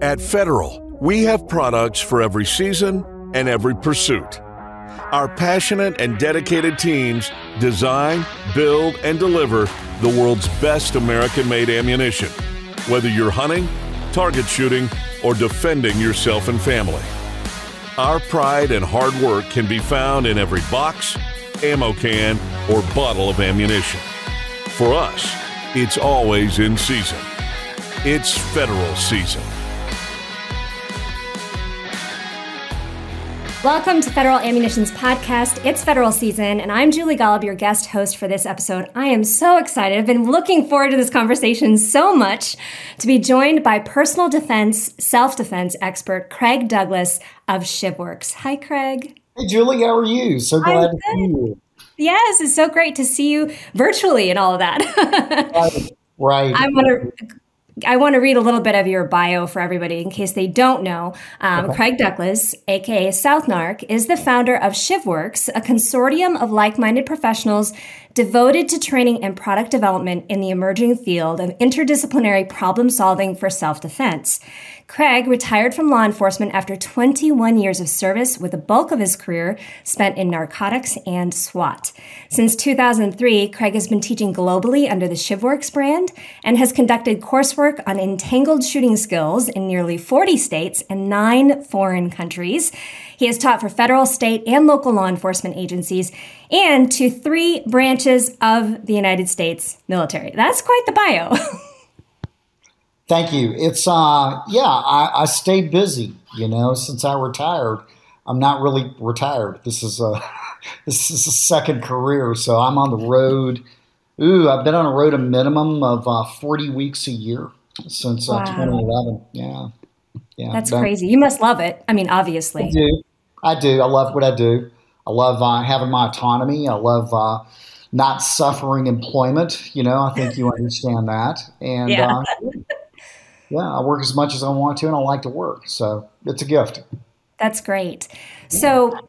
At Federal, we have products for every season and every pursuit. Our passionate and dedicated teams design, build, and deliver the world's best American made ammunition, whether you're hunting, target shooting, or defending yourself and family. Our pride and hard work can be found in every box, ammo can, or bottle of ammunition. For us, it's always in season. It's federal season. Welcome to Federal Ammunition's podcast. It's federal season, and I'm Julie Golob, your guest host for this episode. I am so excited. I've been looking forward to this conversation so much to be joined by personal defense, self defense expert Craig Douglas of ShivWorks. Hi, Craig. Hey, Julie, how are you? So glad to see you. Yes, it's so great to see you virtually and all of that. right. right. I want to I want to read a little bit of your bio for everybody in case they don't know. Um, okay. Craig Douglas, aka SouthNarc, is the founder of ShivWorks, a consortium of like minded professionals devoted to training and product development in the emerging field of interdisciplinary problem solving for self defense. Craig retired from law enforcement after 21 years of service, with the bulk of his career spent in narcotics and SWAT. Since 2003, Craig has been teaching globally under the ShivWorks brand and has conducted coursework on entangled shooting skills in nearly 40 states and nine foreign countries. He has taught for federal, state, and local law enforcement agencies and to three branches of the United States military. That's quite the bio. Thank you. It's uh yeah, I, I stayed busy, you know, since I retired. I'm not really retired. This is a this is a second career, so I'm on the road. Ooh, I've been on a road a minimum of uh, 40 weeks a year since uh, wow. 2011. Yeah, yeah. That's crazy. You must love it. I mean, obviously. I do. I do. I love what I do. I love uh, having my autonomy. I love uh, not suffering employment. You know, I think you understand that. And yeah. Uh, yeah, I work as much as I want to, and I like to work. So it's a gift. That's great. So,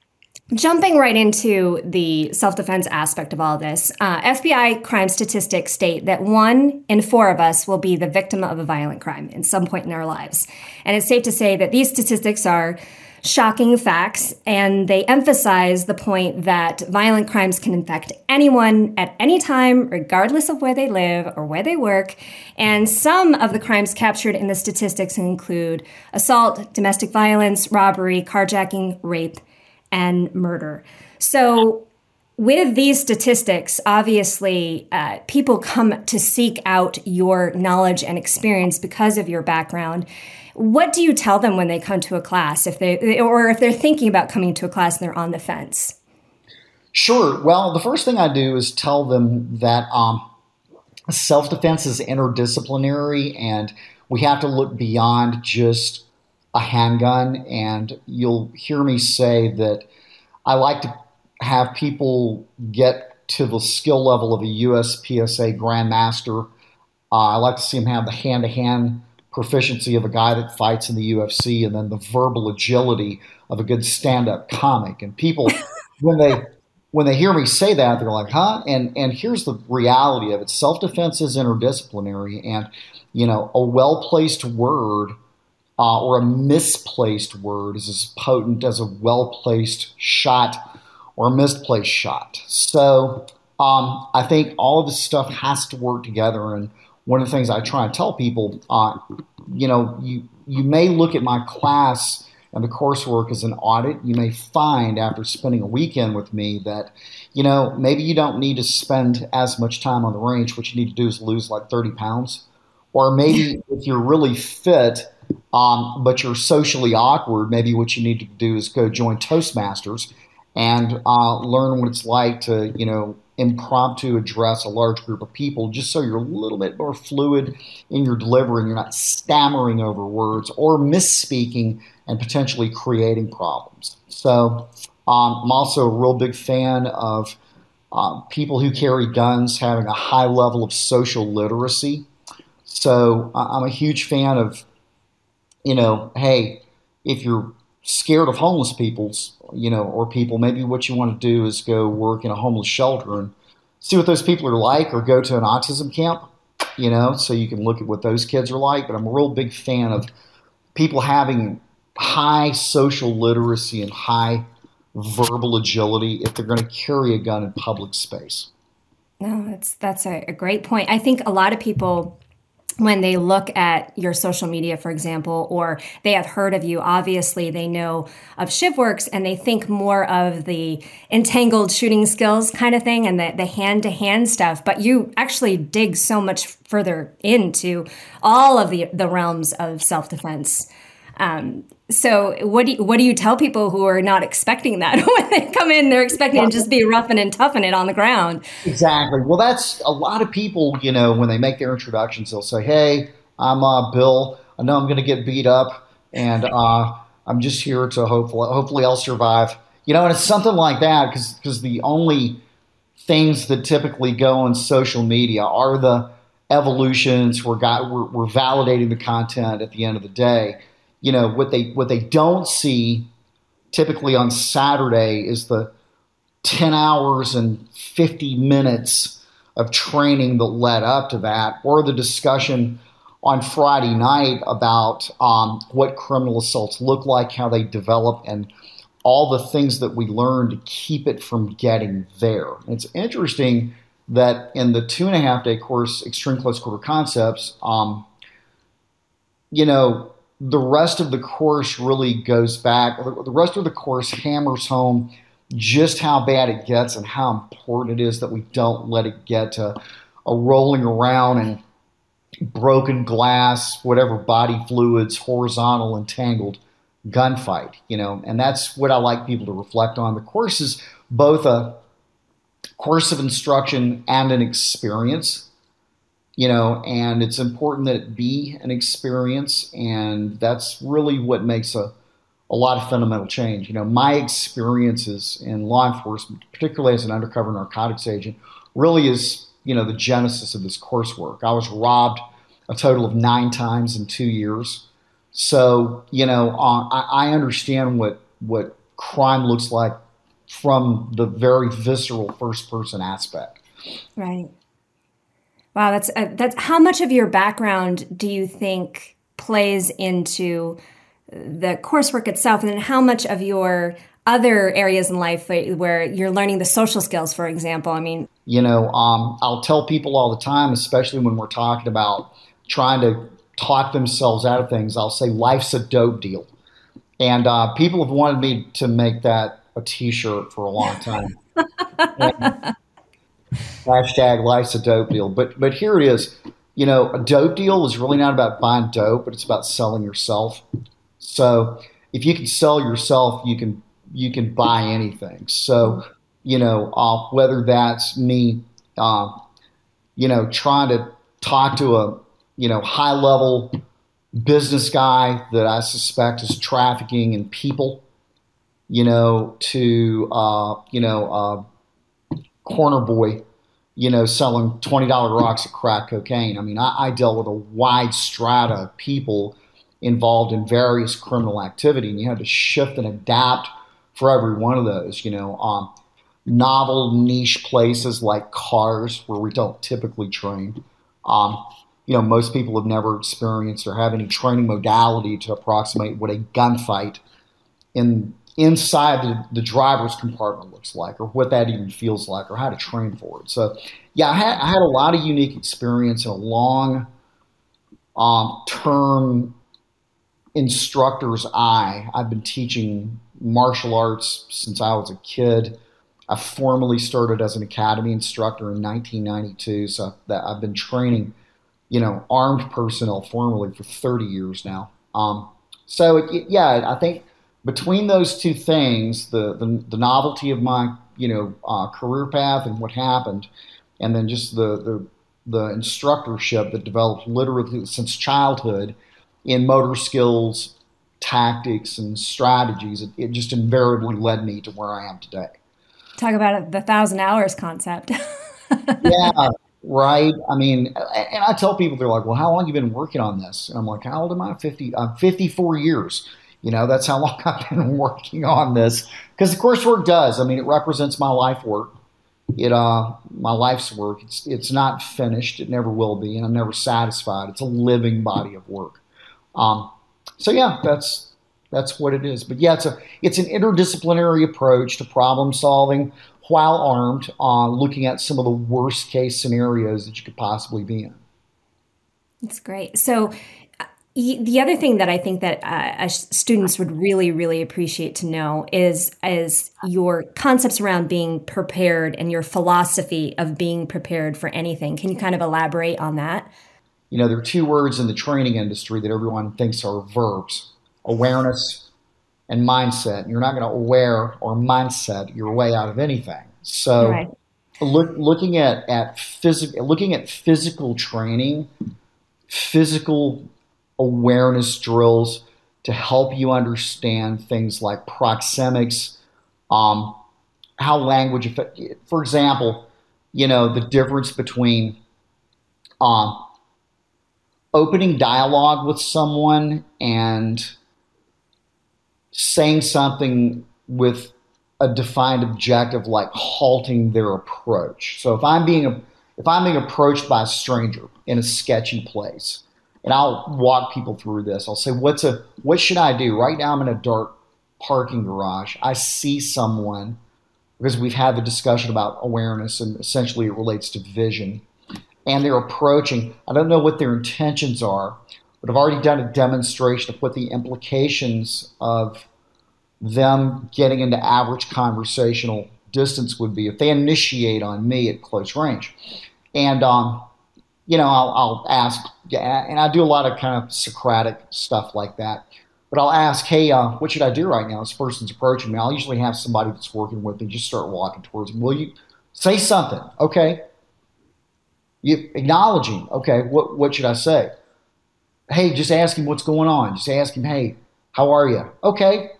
jumping right into the self defense aspect of all this, uh, FBI crime statistics state that one in four of us will be the victim of a violent crime in some point in our lives. And it's safe to say that these statistics are shocking facts, and they emphasize the point that violent crimes can infect anyone at any time, regardless of where they live or where they work. And some of the crimes captured in the statistics include assault, domestic violence, robbery, carjacking, rape, and murder. So, with these statistics, obviously, uh, people come to seek out your knowledge and experience because of your background. What do you tell them when they come to a class, if they or if they're thinking about coming to a class and they're on the fence? Sure. Well, the first thing I do is tell them that um, self defense is interdisciplinary, and we have to look beyond just a handgun. And you'll hear me say that I like to have people get to the skill level of a USPSA Grandmaster. Uh, I like to see them have the hand to hand proficiency of a guy that fights in the UFC and then the verbal agility of a good stand-up comic. And people when they when they hear me say that, they're like, huh? And and here's the reality of it. Self-defense is interdisciplinary and you know, a well-placed word uh, or a misplaced word is as potent as a well-placed shot or a misplaced shot. So um, I think all of this stuff has to work together and one of the things I try and tell people, uh, you know, you you may look at my class and the coursework as an audit. You may find after spending a weekend with me that, you know, maybe you don't need to spend as much time on the range. What you need to do is lose like 30 pounds. Or maybe if you're really fit, um, but you're socially awkward, maybe what you need to do is go join Toastmasters and uh, learn what it's like to, you know, impromptu address a large group of people just so you're a little bit more fluid in your delivery and you're not stammering over words or misspeaking and potentially creating problems. So um, I'm also a real big fan of uh, people who carry guns having a high level of social literacy. So I'm a huge fan of, you know, hey, if you're scared of homeless people's you know, or people, maybe what you want to do is go work in a homeless shelter and see what those people are like, or go to an autism camp, you know, so you can look at what those kids are like. But I'm a real big fan of people having high social literacy and high verbal agility if they're going to carry a gun in public space. No, that's that's a, a great point. I think a lot of people when they look at your social media, for example, or they have heard of you, obviously they know of ShivWorks and they think more of the entangled shooting skills kind of thing and the, hand-to-hand stuff. But you actually dig so much further into all of the, the realms of self-defense. Um, so what do you, what do you tell people who are not expecting that when they come in? They're expecting to just be roughing and toughing it on the ground. Exactly. Well, that's a lot of people. You know, when they make their introductions, they'll say, "Hey, I'm uh, Bill. I know I'm going to get beat up, and uh, I'm just here to hopefully hopefully I'll survive." You know, and it's something like that because because the only things that typically go on social media are the evolutions. We're, got, we're, we're validating the content at the end of the day you know what they what they don't see typically on Saturday is the 10 hours and 50 minutes of training that led up to that, or the discussion on Friday night about um, what criminal assaults look like, how they develop, and all the things that we learn to keep it from getting there. It's interesting that in the two and a half day course, Extreme Close Quarter Concepts, um, you know, the rest of the course really goes back, the rest of the course hammers home just how bad it gets and how important it is that we don't let it get to a rolling around and broken glass, whatever body fluids, horizontal, entangled gunfight, you know, and that's what I like people to reflect on. The course is both a course of instruction and an experience you know, and it's important that it be an experience, and that's really what makes a, a lot of fundamental change. You know, my experiences in law enforcement, particularly as an undercover narcotics agent, really is, you know, the genesis of this coursework. I was robbed a total of nine times in two years. So, you know, uh, I, I understand what, what crime looks like from the very visceral first person aspect. Right. Wow, that's uh, that's how much of your background do you think plays into the coursework itself, and then how much of your other areas in life where you're learning the social skills, for example? I mean, you know, um, I'll tell people all the time, especially when we're talking about trying to talk themselves out of things. I'll say life's a dope deal, and uh, people have wanted me to make that a T-shirt for a long time. Hashtag life's a dope deal. But but here it is. You know, a dope deal is really not about buying dope, but it's about selling yourself. So if you can sell yourself, you can you can buy anything. So you know, uh, whether that's me, uh, you know, trying to talk to a you know high level business guy that I suspect is trafficking in people, you know, to uh, you know uh, corner boy, you know, selling $20 rocks of crack cocaine. I mean, I, I dealt with a wide strata of people involved in various criminal activity, and you had to shift and adapt for every one of those, you know. Um, novel niche places like cars where we don't typically train. Um, you know, most people have never experienced or have any training modality to approximate what a gunfight in inside the, the, driver's compartment looks like, or what that even feels like, or how to train for it. So, yeah, I had, I had a lot of unique experience and a long um, term instructor's eye. I've been teaching martial arts since I was a kid. I formally started as an academy instructor in 1992, so that I've been training, you know, armed personnel formally for 30 years now. Um, so it, yeah, I think between those two things, the, the, the novelty of my you know uh, career path and what happened, and then just the, the the instructorship that developed literally since childhood in motor skills, tactics, and strategies, it, it just invariably led me to where I am today. Talk about the thousand hours concept. yeah, right. I mean, and I tell people they're like, "Well, how long have you been working on this?" And I'm like, "How old am I? Fifty. I'm 54 years." You know, that's how long I've been working on this because the coursework does. I mean, it represents my life work. It uh, my life's work. It's it's not finished. It never will be, and I'm never satisfied. It's a living body of work. Um, so yeah, that's that's what it is. But yeah, it's a it's an interdisciplinary approach to problem solving while armed, uh, looking at some of the worst case scenarios that you could possibly be in. That's great. So the other thing that I think that uh, students would really, really appreciate to know is is your concepts around being prepared and your philosophy of being prepared for anything. Can you kind of elaborate on that? You know, there are two words in the training industry that everyone thinks are verbs: awareness and mindset. You're not going to aware or mindset your way out of anything. So, right. look, looking at at physical, looking at physical training, physical awareness drills to help you understand things like proxemics, um, how language affect. For example, you know the difference between um, opening dialogue with someone and saying something with a defined objective like halting their approach. So if I'm being if I'm being approached by a stranger in a sketchy place, and I'll walk people through this. I'll say, "What's a what should I do?" Right now, I'm in a dark parking garage. I see someone because we've had the discussion about awareness, and essentially it relates to vision. And they're approaching. I don't know what their intentions are, but I've already done a demonstration of what the implications of them getting into average conversational distance would be if they initiate on me at close range. And um, you know, I'll, I'll ask, and I do a lot of kind of Socratic stuff like that. But I'll ask, hey, uh, what should I do right now? This person's approaching me. I'll usually have somebody that's working with me just start walking towards me. Will you say something? Okay. You acknowledging. Okay. What what should I say? Hey, just ask him what's going on. Just ask him, hey, how are you? Okay.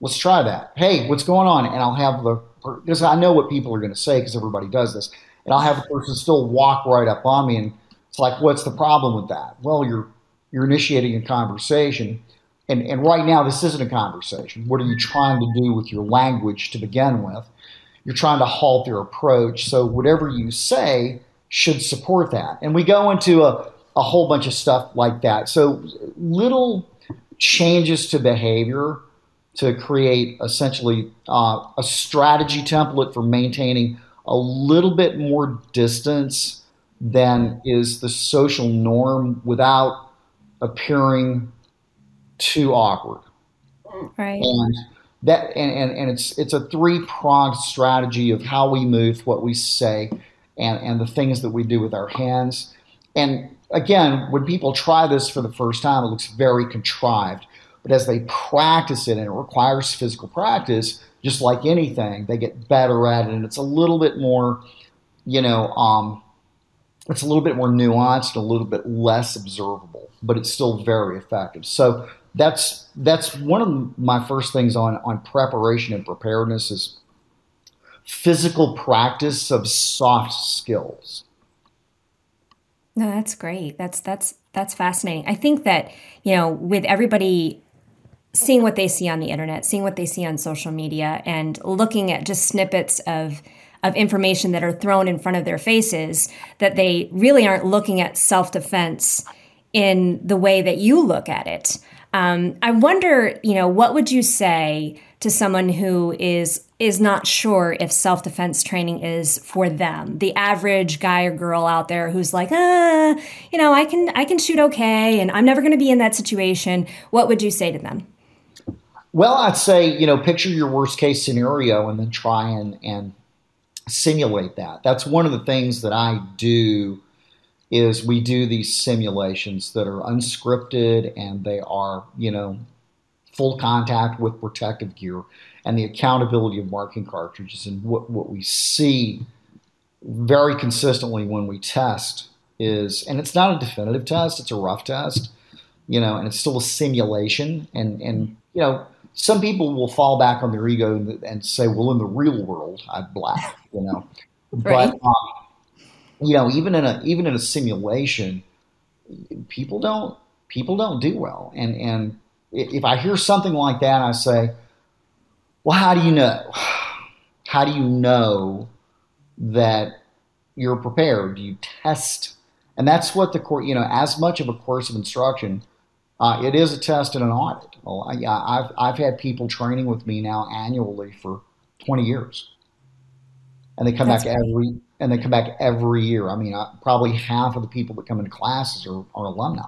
Let's try that. Hey, what's going on? And I'll have the because I know what people are going to say because everybody does this, and I'll have the person still walk right up on me and like, what's the problem with that? Well, you're you're initiating a conversation, and and right now this isn't a conversation. What are you trying to do with your language to begin with? You're trying to halt their approach. So whatever you say should support that. And we go into a, a whole bunch of stuff like that. So little changes to behavior to create essentially uh, a strategy template for maintaining a little bit more distance than is the social norm without appearing too awkward. Right. And that and, and, and it's it's a three pronged strategy of how we move, what we say, and, and the things that we do with our hands. And again, when people try this for the first time, it looks very contrived. But as they practice it, and it requires physical practice, just like anything, they get better at it, and it's a little bit more, you know, um, it's a little bit more nuanced, a little bit less observable, but it's still very effective. So that's that's one of my first things on on preparation and preparedness is physical practice of soft skills. No, that's great. That's that's that's fascinating. I think that, you know, with everybody seeing what they see on the internet, seeing what they see on social media and looking at just snippets of of information that are thrown in front of their faces that they really aren't looking at self defense in the way that you look at it. Um, I wonder, you know, what would you say to someone who is is not sure if self defense training is for them? The average guy or girl out there who's like, ah, you know, I can I can shoot okay, and I'm never going to be in that situation. What would you say to them? Well, I'd say you know, picture your worst case scenario and then try and and simulate that. That's one of the things that I do is we do these simulations that are unscripted and they are, you know, full contact with protective gear and the accountability of marking cartridges and what, what we see very consistently when we test is and it's not a definitive test, it's a rough test, you know, and it's still a simulation and and you know some people will fall back on their ego and, and say, "Well, in the real world, I'm black," you know. right. But um, you know, even in a even in a simulation, people don't people don't do well. And and if I hear something like that, I say, "Well, how do you know? How do you know that you're prepared? Do you test?" And that's what the course, you know, as much of a course of instruction Uh, it is a test and an audit. Well, I, I've I've had people training with me now annually for 20 years, and they come That's back great. every and they come back every year. I mean, I, probably half of the people that come into classes are, are alumni.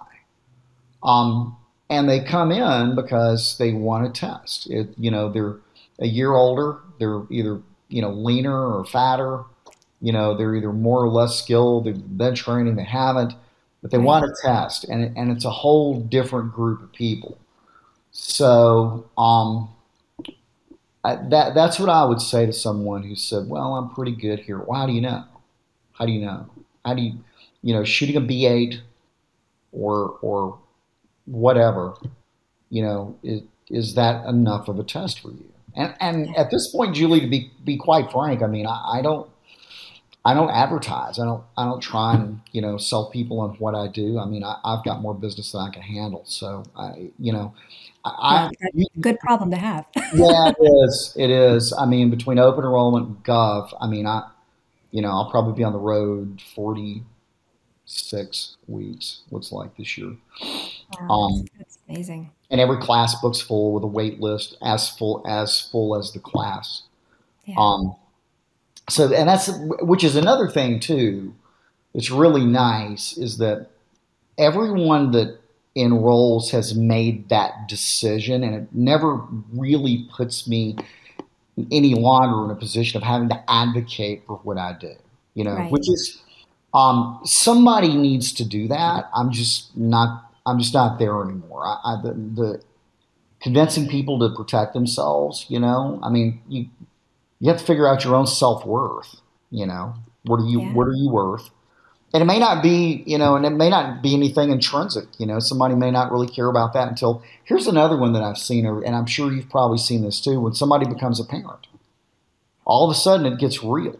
Um, and they come in because they want to test. It, you know, they're a year older. They're either you know leaner or fatter. You know, they're either more or less skilled. They've been training. They haven't, but they want to test, and and it's a whole different group of people. So um, I, that that's what I would say to someone who said, "Well, I'm pretty good here." Well, how do you know? How do you know? How do you, you know, shooting a B8 or or whatever, you know, is, is that enough of a test for you? And and at this point, Julie, to be be quite frank, I mean, I, I don't. I don't advertise. I don't. I don't try and you know sell people on what I do. I mean, I, have got more business than I can handle. So I, you know, I, good problem to have. yeah, it is. It is. I mean, between open enrollment and Gov, I mean, I, you know, I'll probably be on the road forty six weeks. Looks like this year. Wow, um, that's amazing. And every class book's full with a wait list as full as full as the class. Yeah. Um, so and that's which is another thing too. It's really nice is that everyone that enrolls has made that decision, and it never really puts me any longer in a position of having to advocate for what I do. You know, right. which is um, somebody needs to do that. I'm just not. I'm just not there anymore. I, I the, the convincing people to protect themselves. You know, I mean, you you have to figure out your own self worth. You know, what are you yeah. what are you worth? and it may not be, you know, and it may not be anything intrinsic. You know, somebody may not really care about that until here's another one that I've seen, and I'm sure you've probably seen this too. When somebody becomes a parent, all of a sudden it gets real.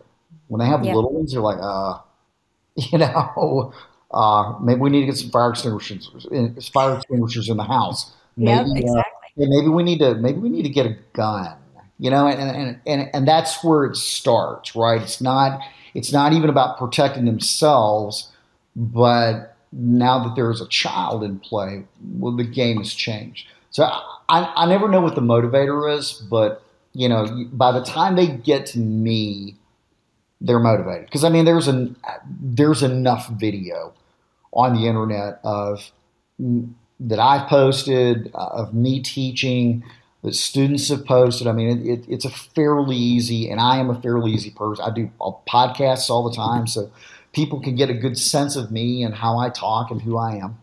When they have little ones, they're like, uh, you know, uh, maybe we need to get some fire extinguishers, fire extinguishers in the house. Maybe, yep, exactly. Uh, maybe we need to, maybe we need to get a gun. You know, and and and, and that's where it starts, right? It's not it's not even about protecting themselves, but now that there is a child in play, well, the game has changed. So I, I never know what the motivator is, but you know, by the time they get to me, they're motivated because I mean, there's an there's enough video on the internet of that I've posted uh, of me teaching that students have posted. I mean, it, it, it's a fairly easy, and I am a fairly easy person. I do podcasts all the time, so people can get a good sense of me and how I talk and who I am.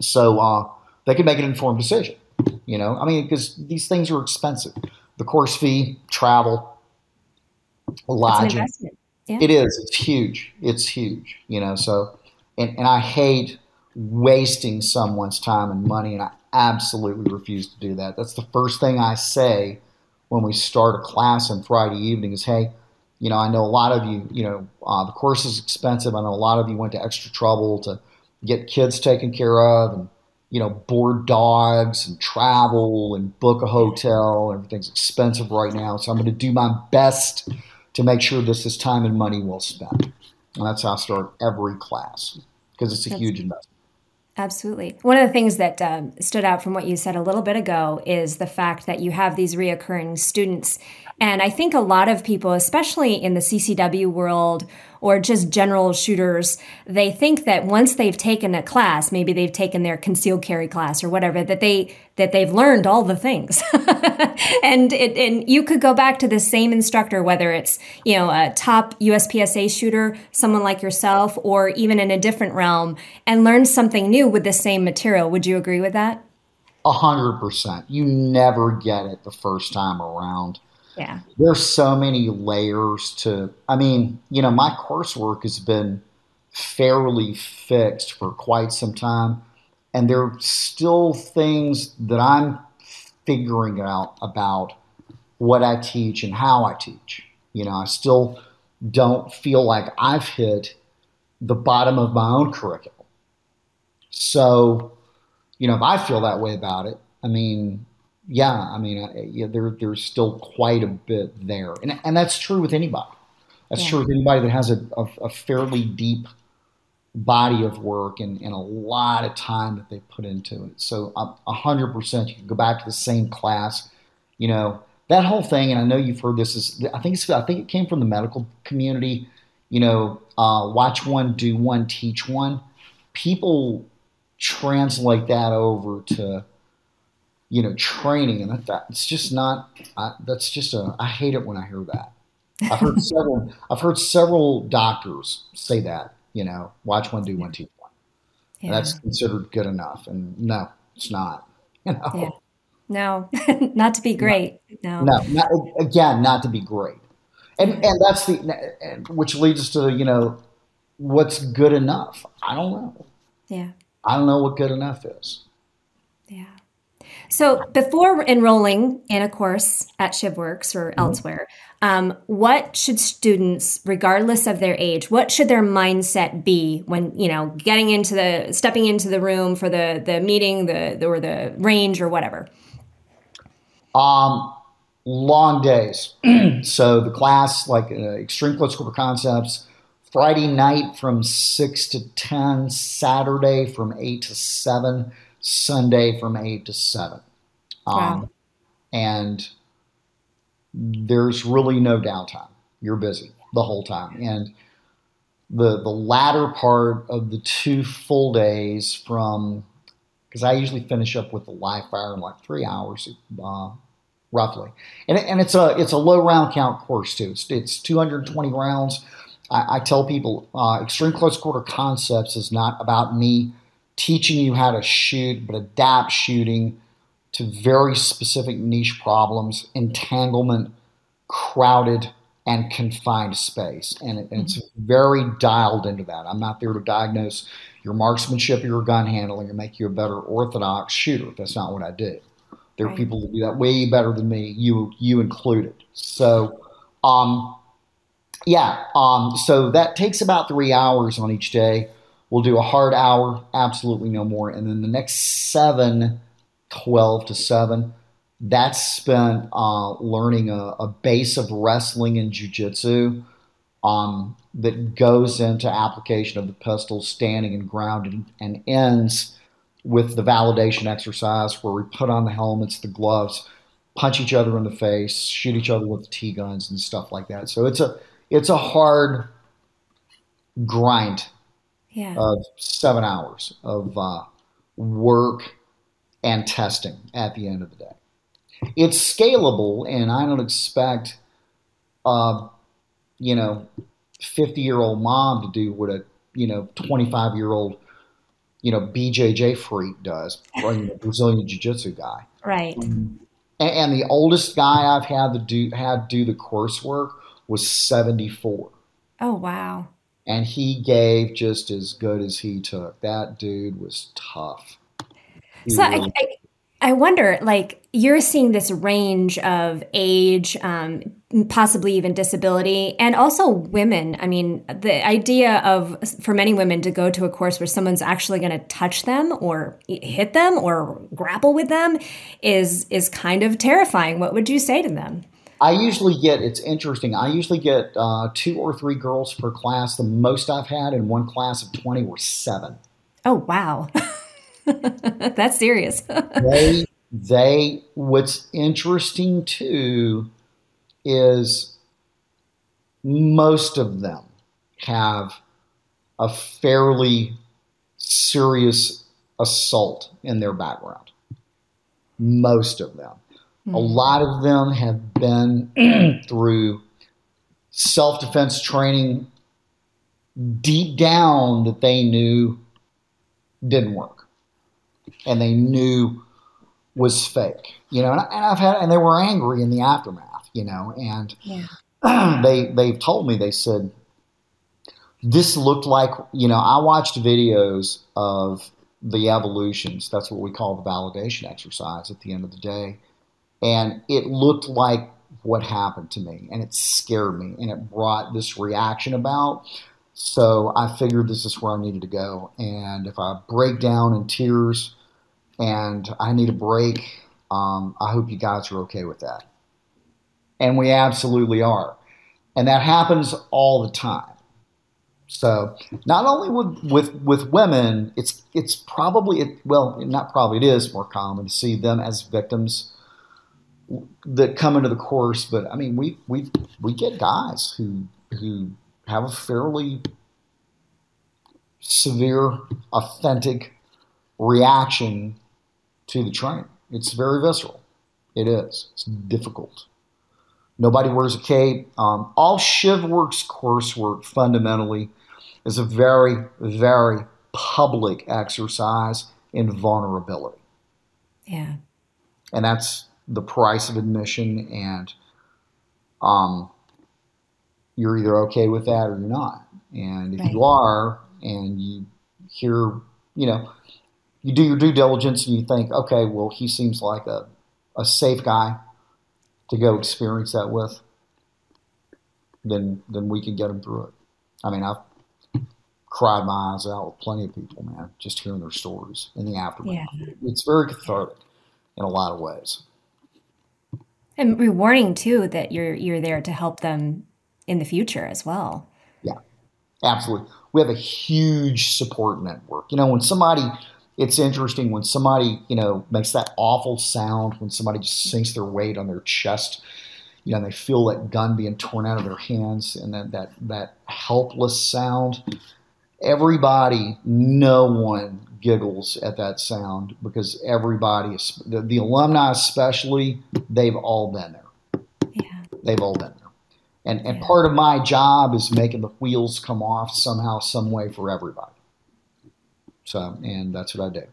So uh, they can make an informed decision. You know, I mean, because these things are expensive. The course fee, travel, lodging. Yeah. It is. It's huge. It's huge. You know, so and, and I hate wasting someone's time and money, and I absolutely refuse to do that. That's the first thing I say when we start a class on Friday evening is, hey, you know, I know a lot of you, you know, uh, the course is expensive. I know a lot of you went to extra trouble to get kids taken care of and, you know, board dogs and travel and book a hotel. Everything's expensive right now. So I'm going to do my best to make sure this is time and money well spent. And that's how I start every class because it's a that's, huge investment. Absolutely. One of the things that um, stood out from what you said a little bit ago is the fact that you have these reoccurring students. And I think a lot of people, especially in the CCW world or just general shooters, they think that once they've taken a class, maybe they've taken their concealed carry class or whatever, that they that they've learned all the things. and it, and you could go back to the same instructor, whether it's you know a top USPSA shooter, someone like yourself, or even in a different realm, and learn something new with the same material. Would you agree with that? A hundred percent. You never get it the first time around. Yeah. There's so many layers to, I mean, you know, my coursework has been fairly fixed for quite some time. And there are still things that I'm figuring out about what I teach and how I teach. You know, I still don't feel like I've hit the bottom of my own curriculum. So, you know, if I feel that way about it, I mean, yeah, I mean, yeah, there, there's still quite a bit there, and and that's true with anybody. That's yeah. true with anybody that has a, a, a fairly deep body of work and, and, a lot of time that they put into it. So a hundred percent, you can go back to the same class. You know that whole thing, and I know you've heard this. Is I think it's, I think it came from the medical community. You know, uh, watch one, do one, teach one. People translate that over to you know training, and that, that it's just not. I, that's just a. I hate it when I hear that. I've heard several. I've heard several doctors say that. You know, watch one, do one, teach one. Yeah. That's considered good enough, and no, it's not. You know. Yeah. No, not to be great. No. No, not, again, not to be great. And and that's the which leads us to you know what's good enough. I don't know. Yeah. I don't know what good enough is. So before enrolling in a course at ShivWorks or mm-hmm. elsewhere, um, what should students, regardless of their age, what should their mindset be when you know getting into the stepping into the room for the the meeting, the, the or the range or whatever? Um, long days. so the class, like uh, Extreme Close Quarter Concepts, Friday night from six to ten, Saturday from eight to seven Sunday from 8 to 7. Um, wow. And there's really no downtime. You're busy the whole time. And the, the latter part of the two full days from, because I usually finish up with the live fire in like three hours, uh, roughly. And, and it's a it's a low round count course too. It's, it's 220 rounds. I, I tell people uh, extreme close quarter concepts is not about me teaching you how to shoot, but adapt shooting to very specific niche problems, entanglement, crowded, and confined space. And, it, and it's mm-hmm. very dialed into that. I'm not there to diagnose your marksmanship or your gun handling or make you a better orthodox shooter. That's not what I do. There are right. people that do that way better than me, you you included. So, um, yeah, um, so that takes about three hours on each day. We'll do a hard hour, absolutely no more. And then the next seven, 12 to 7, that's spent uh, learning a, a, base of wrestling and jujitsu um, that goes into application of the pistol, standing and grounded, and ends with the validation exercise where we put on the helmets, the gloves, punch each other in the face, shoot each other with T guns and stuff like that. So it's a it's a hard grind yeah. of seven hours of uh, work and testing at the end of the day. It's scalable, and I don't expect, uh, you know, 50 year old mom to do what a, you know, 25 year old, you know, BJJ freak does, or you know, Brazilian Jiu Jitsu guy. Right. And, and the oldest guy I've had to do had do the coursework was 74. Oh, wow and he gave just as good as he took. That dude was tough. He so really- I, I, I, wonder, like, you're seeing this range of age, um, possibly even disability, and also women. I mean, the idea of for many women to go to a course where someone's actually going to touch them or hit them or grapple with them is is kind of terrifying. What would you say to them? I usually get, it's interesting, I usually get uh, two or three girls per class. The most I've had in one class of 20 were seven. Oh, wow. That's serious. they, they, what's interesting too is most of them have a fairly serious assault in their background. Most of them. Mm-hmm. A lot of them have been through self defense training deep down that they knew didn't work and they knew was fake, you know. And, I, have had, and they were angry in the aftermath, you know. And yeah. they they've told me they said this looked like, you know, I watched videos of the evolutions. That's what we call the validation exercise at the end of the day. And it looked like what happened to me, and it scared me, and it brought this reaction about. So I figured this is where I needed to go. And if I break down in tears and I need a break, um, I hope you guys are okay with that. And we absolutely are. And that happens all the time. So not only with, with, with women, it's it's probably well not probably it is more common to see them as victims that come into the course. But I mean we we we get guys who who have a fairly severe, authentic reaction to the training. It's very visceral. It is. It's difficult. Nobody wears a cape. Um, all ShivWorks coursework fundamentally is a very, very public exercise in vulnerability. Yeah. And that's the price of admission. And um, you're either okay with that or you're not. And if right. you are, and you hear, you know, you do your due diligence and you think, okay, well, he seems like a, a safe guy to go experience that with, then then we can get him through it. I mean, I've cried my eyes out with plenty of people, man, just hearing their stories in the aftermath. Yeah. It's very cathartic in a lot of ways. And rewarding too that you're you're there to help them in the future as well. Yeah. Absolutely. We have a huge support network. You know, when somebody it's interesting when somebody, you know, makes that awful sound, when somebody just sinks their weight on their chest, you know, and they feel that gun being torn out of their hands and that that that helpless sound. Everybody, no one giggles at that sound because everybody, the, the alumni especially, they've all been there. Yeah. They've all been there. And, and yeah. part of my job is making the wheels come off somehow, some way for everybody. So, and that's what I do.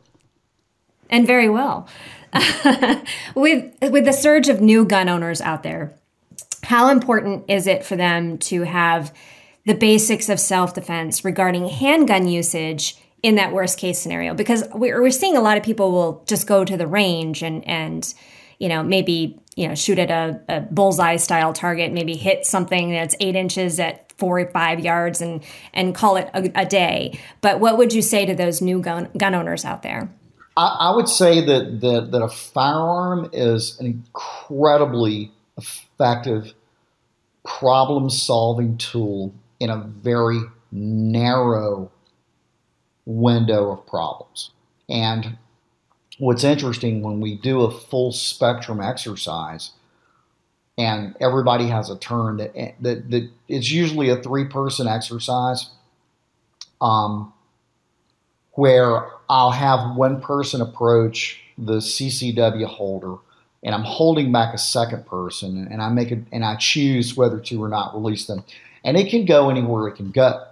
And very well. with with the surge of new gun owners out there, how important is it for them to have the basics of self defense regarding handgun usage in that worst case scenario? Because we're, we're seeing a lot of people will just go to the range and and you know maybe you know shoot at a, a bullseye style target, maybe hit something that's eight inches at four or five yards and and call it a, a day. But what would you say to those new gun, gun owners out there? I, I would say that, that that a firearm is an incredibly effective problem solving tool in a very narrow window of problems. And what's interesting when we do a full spectrum exercise and everybody has a turn that that, that it's usually a three person exercise um, where I'll have one person approach the CCW holder and I'm holding back a second person and I make it and I choose whether to or not release them and it can go anywhere it can go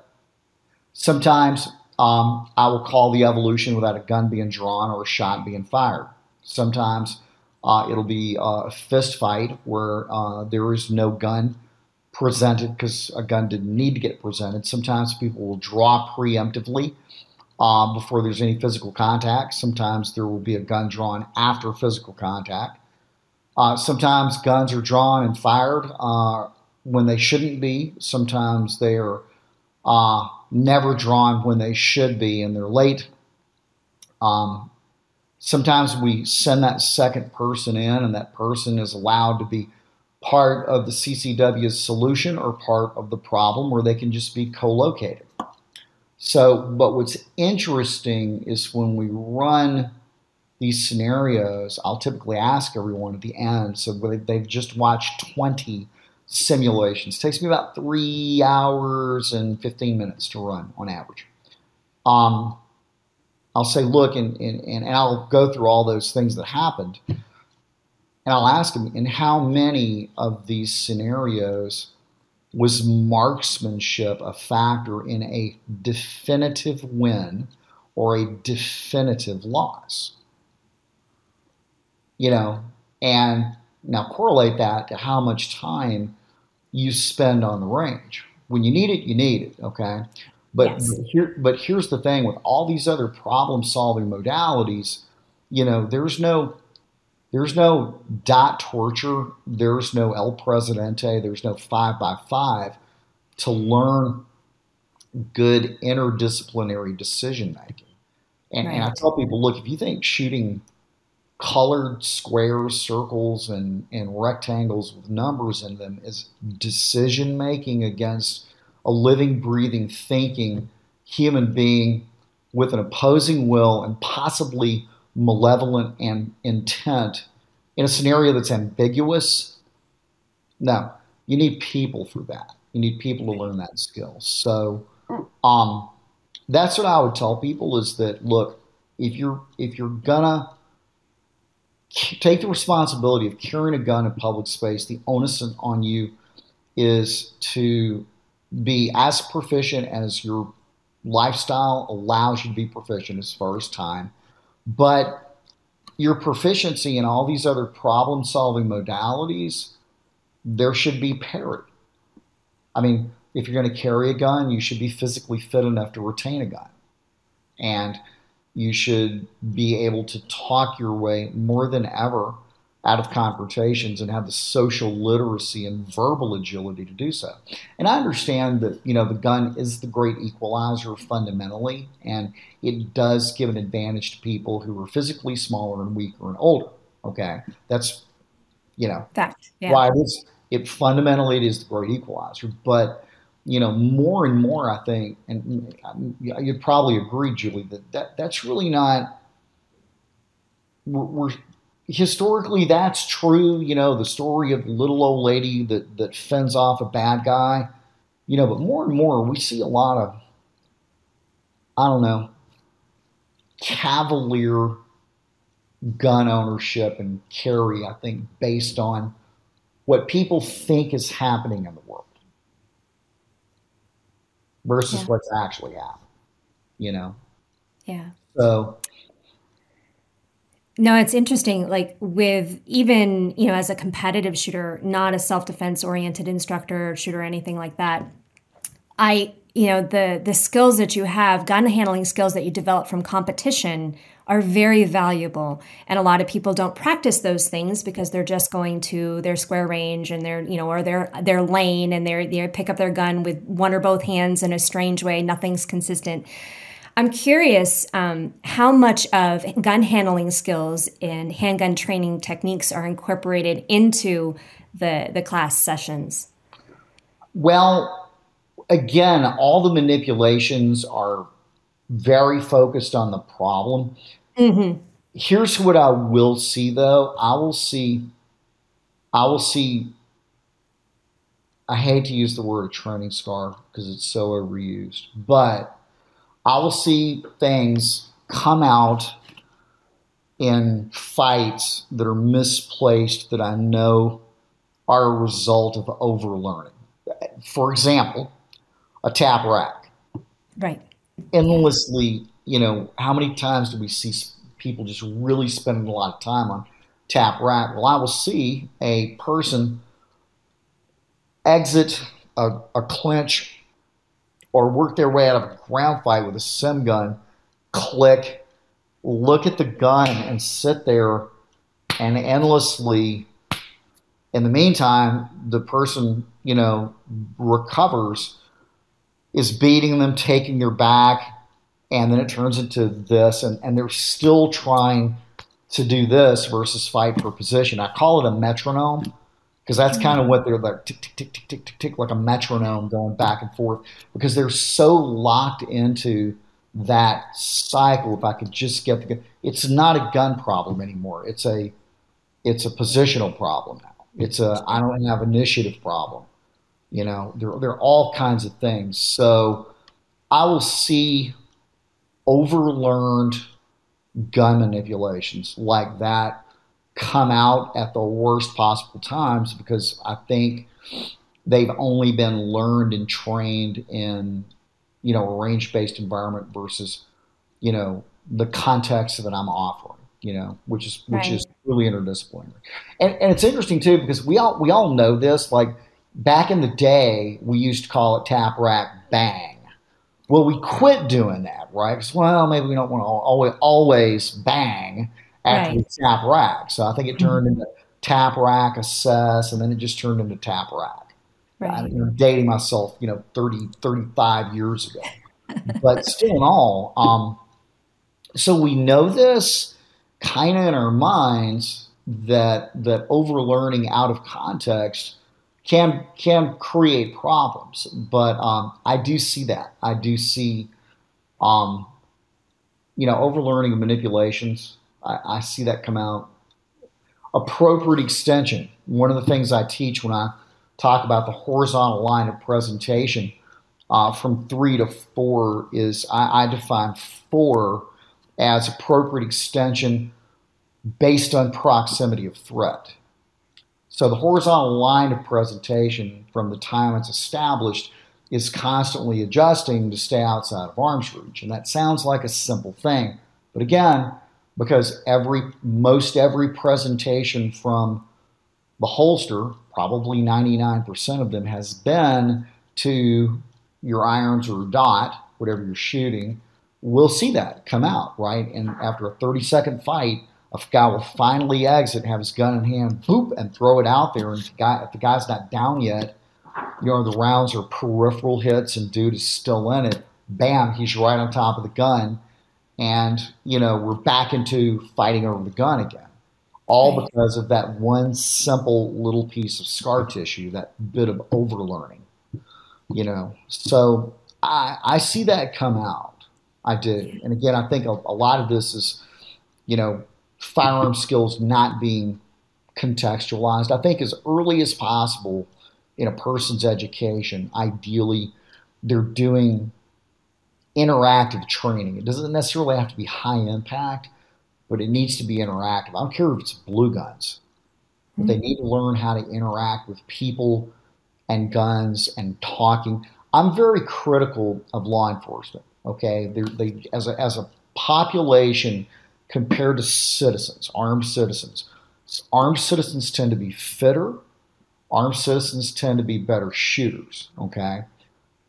sometimes um, I will call the evolution without a gun being drawn or a shot being fired sometimes uh, it'll be a fist fight where uh, there is no gun presented because a gun didn't need to get presented. Sometimes people will draw preemptively uh, before there's any physical contact. Sometimes there will be a gun drawn after physical contact. Uh, sometimes guns are drawn and fired uh, when they shouldn't be. Sometimes they are uh, never drawn when they should be and they're late. Um, sometimes we send that second person in, and that person is allowed to be part of the CCW's solution or part of the problem, or they can just be co located. So, but what's interesting is when we run these scenarios, I'll typically ask everyone at the end. So they've just watched 20 simulations. It takes me about three hours and 15 minutes to run on average. Um, I'll say, look, and, and, and I'll go through all those things that happened. And I'll ask him, in how many of these scenarios was marksmanship a factor in a definitive win or a definitive loss? You know, and now correlate that to how much time you spend on the range. When you need it, you need it, okay? But yes. here, but here's the thing: with all these other problem-solving modalities, you know, there's no, there's no dot torture, there's no El Presidente, there's no five by five to learn good interdisciplinary decision making. And, right. and I tell people, look, if you think shooting colored squares, circles, and, and rectangles with numbers in them is decision making against a living, breathing, thinking human being with an opposing will and possibly malevolent and intent in a scenario that's ambiguous. No, you need people for that. You need people to learn that skill. So, um, that's what I would tell people is that look, if you're if you're gonna take the responsibility of carrying a gun in public space, the onus on you is to be as proficient as your lifestyle allows you to be proficient as far as time, but your proficiency in all these other problem solving modalities, there should be parity. I mean, if you're going to carry a gun, you should be physically fit enough to retain a gun. And you should be able to talk your way more than ever out of confrontations and have the social literacy and verbal agility to do so. And I understand that, you know, the gun is the great equalizer fundamentally, and it does give an advantage to people who are physically smaller and weaker and older. Okay. That's, you know, fact. Yeah. Why it is, it fundamentally it is the great equalizer. But, you know, more and more, I think, and you'd probably agree, Julie, that, that that's really not, we're, we're historically that's true. You know, the story of the little old lady that, that fends off a bad guy, you know, but more and more we see a lot of, I don't know, cavalier gun ownership and carry, I think, based on what people think is happening in the world versus yeah. what's actually happening, you know? Yeah. So no, it's interesting. Like with even, you know, as a competitive shooter, not a self defense oriented instructor, shooter, anything like that. I, you know, the the skills that you have, gun handling skills that you develop from competition are very valuable. And a lot of people don't practice those things because they're just going to their square range and their, you know, or their their lane and they're they pick up their gun with one or both hands in a strange way. Nothing's consistent. I'm curious um, how much of gun handling skills and handgun training techniques are incorporated into the, the class sessions. Well, again, all the manipulations are very focused on the problem. Mm-hmm. Here's what I will see, though. I will see, I will see. I hate to use the word a training scar because it's so overused, but I will see things come out in fights that are misplaced that I know are a result of overlearning. For example, a tap rack. Right. Endlessly, you know, how many times do we see people just really spending a lot of time on tap rack? Well, I will see a person exit a, a clinch or work their way out of a ground fight with a sim gun, click, look at the gun, and sit there and endlessly. In the meantime, the person, you know, recovers, is beating them, taking their back, and then it turns into this, and, and they're still trying to do this versus fight for position. I call it a metronome because that's mm-hmm. kind of what they're like tick tick tick tick tick tick tick like a metronome going back and forth because they're so locked into that cycle if i could just get the gun, it's not a gun problem anymore. It's a it's a positional problem now. It's a i don't have initiative problem you know? There, there are all kinds of things. So i will see overlearned gun manipulations like that come out at the worst possible times because I think they've only been learned and trained in, you know, a range based environment versus, you know, the context that I'm offering, you know, which is which right. is really interdisciplinary. And, and it's interesting too because we all we all know this. Like back in the day, we used to call it tap rack bang. Well, we quit doing that, right? Because well, maybe we don't want to always always bang after right. the tap rack. So I think it turned into tap rack assess, and then it just turned into tap rack. Right. I'm dating myself, you know, 30, 35 years ago. but still in all, um, so we know this kind of in our minds that that overlearning out of context can can create problems. But um, I do see that. I do see, um, you know, overlearning and manipulations. I, I see that come out. Appropriate extension. One of the things I teach when I talk about the horizontal line of presentation uh, from three to four is I, I define four as appropriate extension based on proximity of threat. So the horizontal line of presentation from the time it's established is constantly adjusting to stay outside of arm's reach. And that sounds like a simple thing. But again, because every most every presentation from the holster, probably 99% of them has been to your irons or dot, whatever you're shooting, we'll see that come out, right? And after a 30 second fight, a guy will finally exit, have his gun in hand, boop, and throw it out there. And if the, guy, if the guy's not down yet, you know, the rounds are peripheral hits and dude is still in it, bam, he's right on top of the gun. And, you know, we're back into fighting over the gun again. All because of that one simple little piece of scar tissue, that bit of overlearning, you know. So I, I see that come out. I do. And again, I think a, a lot of this is, you know, firearm skills not being contextualized. I think as early as possible in a person's education, ideally, they're doing interactive training. It doesn't necessarily have to be high impact, but it needs to be interactive. I don't care if it's blue guns, but they hmm. need to learn how to interact with people and guns and talking. I'm very critical of law enforcement. Okay, They're, they as a as a population compared to citizens, armed citizens. Armed citizens tend to be fitter. Armed citizens tend to be better shooters. Okay.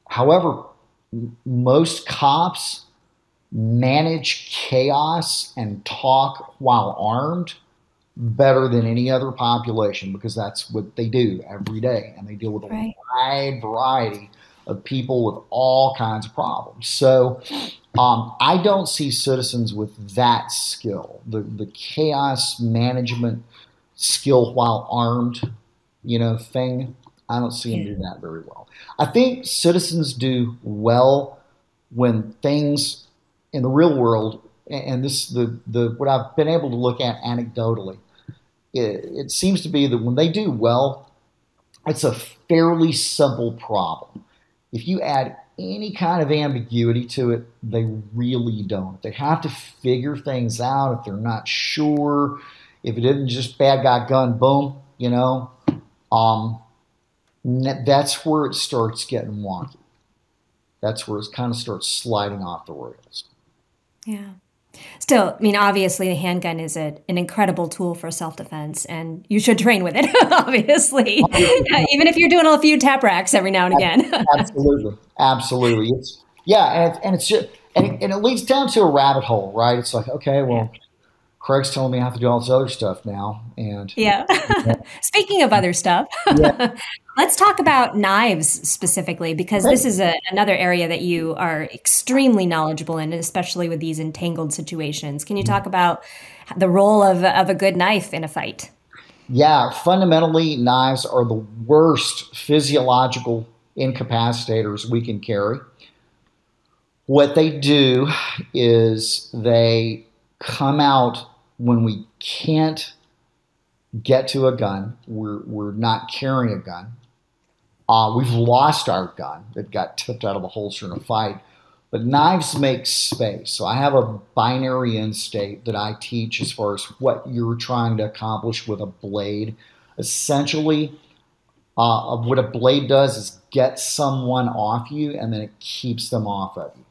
However, most cops manage chaos and talk while armed better than any other population because that's what they do every day and they deal with a right. wide variety of people with all kinds of problems. So um, I don't see citizens with that skill, the, the chaos management skill while armed, you know, thing. I don't see them do that very well. I think citizens do well when things in the real world, and this the the what I've been able to look at anecdotally, it, it seems to be that when they do well, it's a fairly simple problem. If you add any kind of ambiguity to it, they really don't. They have to figure things out if they're not sure. If it isn't just bad guy gun, boom, you know, um, that's where it starts getting wonky. That's where it kind of starts sliding off the rails. Yeah. Still, I mean, obviously, the handgun is a, an incredible tool for self defense, and you should train with it, obviously, even if you're doing a few tap racks every now and again. absolutely. Absolutely. It's, yeah. And, it, and it's just, and it, and it, leads down to a rabbit hole, right? It's like, okay, well, yeah. Craig's telling me I have to do all this other stuff now. And yeah. Speaking of other stuff, yeah. let's talk about knives specifically, because this is a, another area that you are extremely knowledgeable in, especially with these entangled situations. Can you mm-hmm. talk about the role of, of a good knife in a fight? Yeah, fundamentally, knives are the worst physiological incapacitators we can carry. What they do is they come out when we can't get to a gun, we're, we're not carrying a gun. Uh, we've lost our gun that got tipped out of the holster in a fight. But knives make space. So I have a binary end state that I teach as far as what you're trying to accomplish with a blade. Essentially, uh, what a blade does is get someone off you and then it keeps them off of you.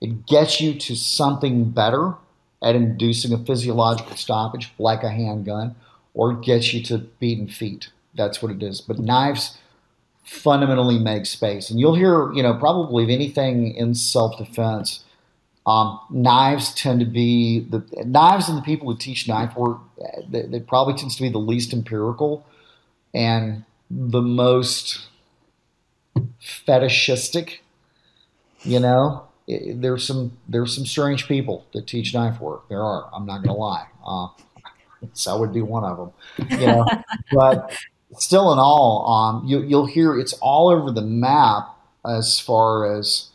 It gets you to something better at inducing a physiological stoppage, like a handgun, or gets you to beaten feet. That's what it is. But knives fundamentally make space. And you'll hear, you know, probably anything in self defense, um, knives tend to be the knives and the people who teach knife work, they probably tends to be the least empirical and the most fetishistic, you know, it, there's some there's some strange people that teach knife work. There are. I'm not going to lie. Uh, so I would be one of them. You know, but still in all, um, you, you'll hear it's all over the map as far as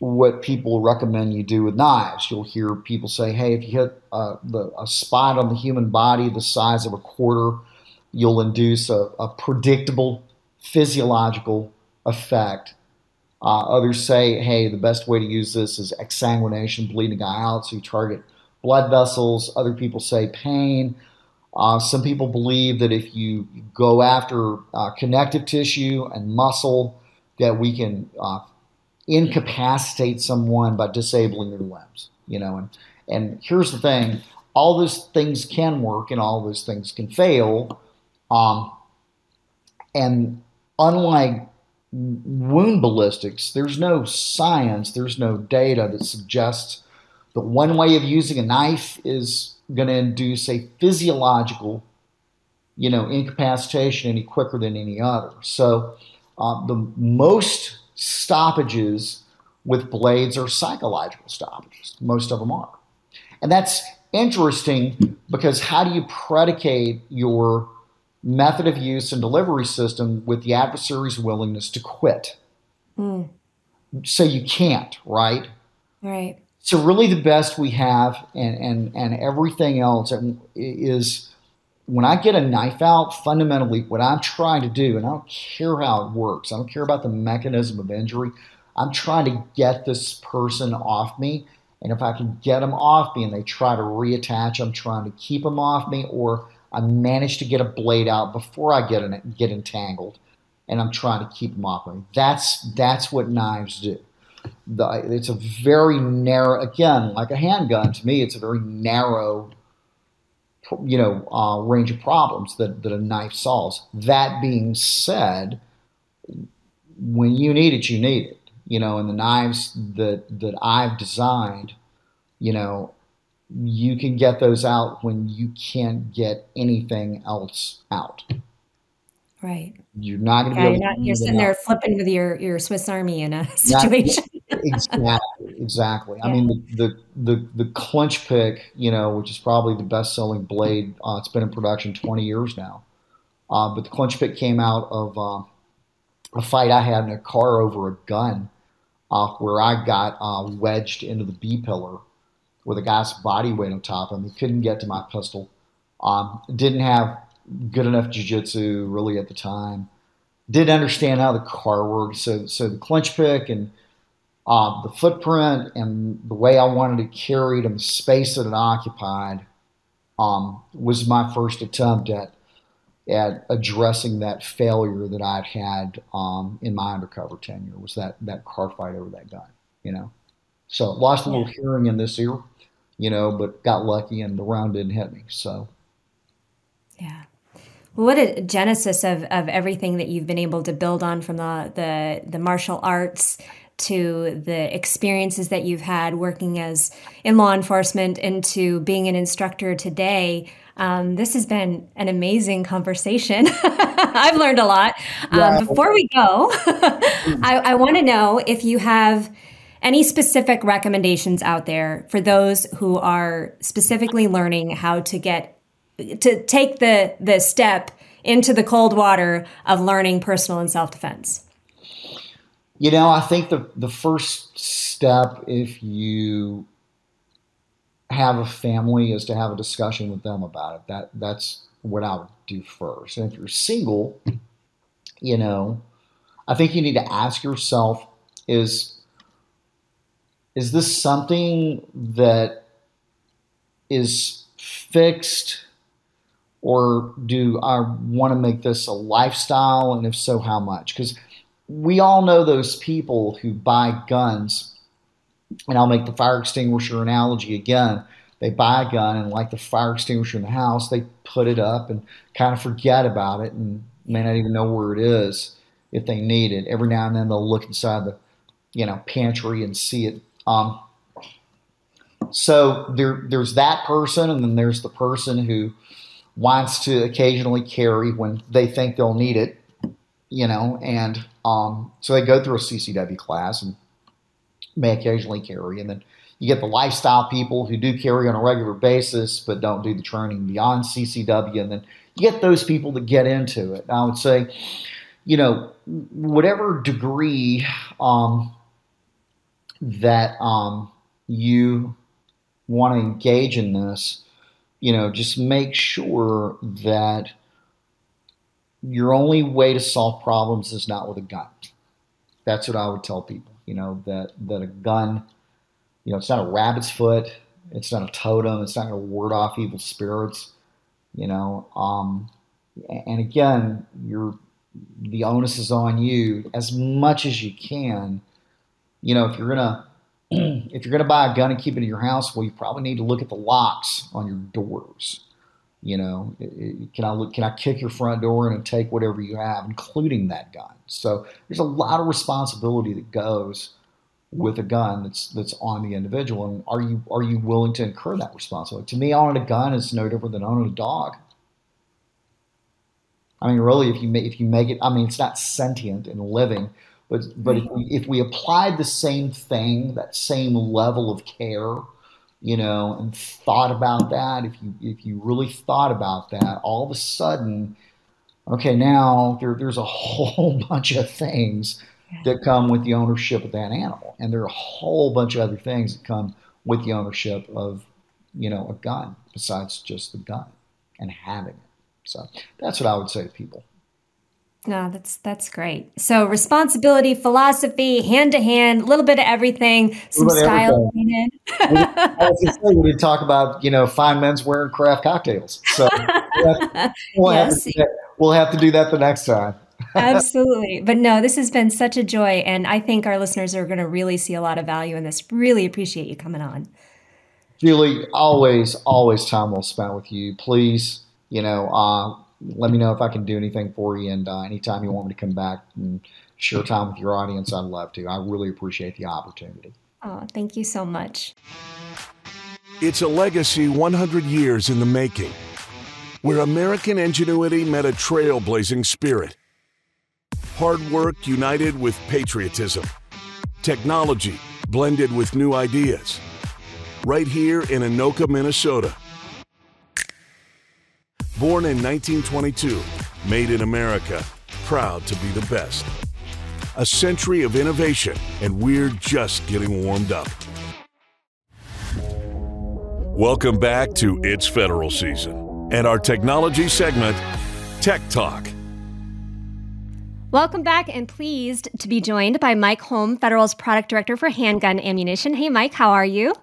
what people recommend you do with knives. You'll hear people say, hey, if you hit uh, the, a spot on the human body the size of a quarter, you'll induce a, a predictable physiological effect. Uh, others say, hey, the best way to use this is exsanguination, bleeding out, so you target blood vessels. Other people say pain. Uh, some people believe that if you go after uh, connective tissue and muscle, that we can uh, incapacitate someone by disabling their limbs. You know, and and here's the thing: all those things can work, and all those things can fail. Um, and unlike wound ballistics, there's no science, there's no data that suggests that one way of using a knife is going to induce a physiological, you know, incapacitation any quicker than any other. So uh, the most stoppages with blades are psychological stoppages. Most of them are. And that's interesting because how do you predicate your method of use and delivery system with the adversary's willingness to quit? Mm. So you can't, right? Right. So really the best we have and, and, and everything else is when I get a knife out, fundamentally, what I'm trying to do, and I don't care how it works, I don't care about the mechanism of injury, I'm trying to get this person off me. And if I can get them off me and they try to reattach, I'm trying to keep them off me, or I manage to get a blade out before I get get entangled, and I'm trying to keep them off me. That's that's what knives do. The, it's a very narrow, again, like a handgun. To me, it's a very narrow you know, uh, range of problems that, that a knife solves. That being said, when you need it, you need it. You know, and the knives that that I've designed, you know, you can get those out when you can't get anything else out. Right. You're not going to be. You're, not, you're sitting there flipping with your your Swiss Army in a situation. exactly. Exactly. Yeah. I mean, the, the, the the clinch pick, you know, which is probably the best selling blade. Uh, it's been in production 20 years now. Uh, but the clinch pick came out of uh, a fight I had in a car over a gun, uh, where I got uh, wedged into the B pillar with a guy's body weight on top of him. He couldn't get to my pistol. Um, didn't have good enough jujitsu really at the time. Didn't understand how the car worked. So, so the clinch pick and uh, the footprint and the way I wanted to carry it and the space that it occupied um, was my first attempt at at addressing that failure that I'd had um, in my undercover tenure was that that car fight over that gun, you know. So lost a little hearing in this ear, you know, but got lucky and the round didn't hit me. So yeah Well, what a genesis of, of everything that you've been able to build on from the, the, the martial arts to the experiences that you've had working as in law enforcement into being an instructor today. Um, this has been an amazing conversation. I've learned a lot. Um, before we go, I, I want to know if you have any specific recommendations out there for those who are specifically learning how to get to take the the step into the cold water of learning personal and self defense? You know, I think the the first step, if you have a family, is to have a discussion with them about it. That that's what I would do first. And if you're single, you know, I think you need to ask yourself: is is this something that is fixed or do I want to make this a lifestyle? And if so, how much? Because we all know those people who buy guns, and I'll make the fire extinguisher analogy again. They buy a gun and, like the fire extinguisher in the house, they put it up and kind of forget about it and may not even know where it is if they need it. Every now and then they'll look inside the, you know, pantry and see it. Um, so there, there's that person, and then there's the person who wants to occasionally carry when they think they'll need it, you know, and um, so they go through a CCW class and may occasionally carry, and then you get the lifestyle people who do carry on a regular basis but don't do the training beyond CCW, and then you get those people to get into it. I would say, you know, whatever degree um, that um, you want to engage in this, you know, just make sure that your only way to solve problems is not with a gun. That's what I would tell people. You know that that a gun, you know, it's not a rabbit's foot, it's not a totem, it's not going to ward off evil spirits. You know, um, and again, you're the onus is on you as much as you can. You know, if you're gonna if you're gonna buy a gun and keep it in your house, well, you probably need to look at the locks on your doors. You know, can I look, can I kick your front door in and take whatever you have, including that gun? So there's a lot of responsibility that goes with a gun that's that's on the individual. And are you are you willing to incur that responsibility? To me, owning a gun is no different than owning a dog. I mean, really, if you make, if you make it, I mean, it's not sentient and living, but but if we, if we applied the same thing, that same level of care you know, and thought about that, if you if you really thought about that, all of a sudden, okay, now there, there's a whole bunch of things that come with the ownership of that animal, and there are a whole bunch of other things that come with the ownership of, you know, a gun besides just the gun and having it. So that's what I would say to people. No, that's that's great. So responsibility, philosophy, hand to hand, a little bit of everything, some style. Everything. I was just we did talk about you know fine men's wearing craft cocktails. So we'll, yes. have that, we'll have to do that the next time. Absolutely. But no, this has been such a joy. And I think our listeners are going to really see a lot of value in this. Really appreciate you coming on. Julie, always, always time well spent with you. Please, you know, uh, let me know if I can do anything for you. And uh, anytime you want me to come back and share time with your audience, I'd love to. I really appreciate the opportunity. Oh, thank you so much. It's a legacy 100 years in the making, where American ingenuity met a trailblazing spirit. Hard work united with patriotism. Technology blended with new ideas. Right here in Anoka, Minnesota Born in 1922, made in America, proud to be the best. A century of innovation, and we're just getting warmed up. Welcome back to It's Federal Season and our technology segment, Tech Talk. Welcome back and pleased to be joined by Mike Holm, Federal's Product Director for Handgun Ammunition. Hey, Mike, how are you?